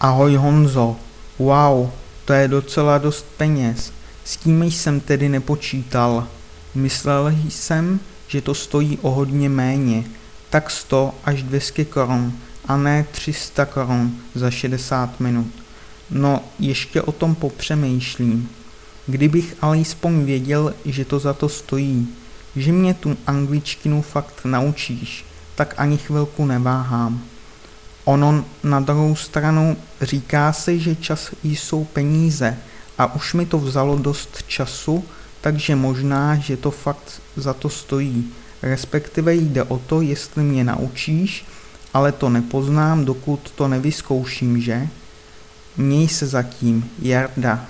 Ahoj Honzo, wow, to je docela dost peněz. S tím jsem tedy nepočítal. Myslel jsem, že to stojí o hodně méně, tak 100 až 200 korun, a ne 300 korun za 60 minut. No, ještě o tom popřemýšlím. Kdybych alespoň věděl, že to za to stojí, že mě tu angličtinu fakt naučíš, tak ani chvilku neváhám. Ono na druhou stranu říká se, že čas jsou peníze a už mi to vzalo dost času, takže možná, že to fakt za to stojí. Respektive jde o to, jestli mě naučíš, ale to nepoznám, dokud to nevyzkouším, že? Měj se zatím, Jarda.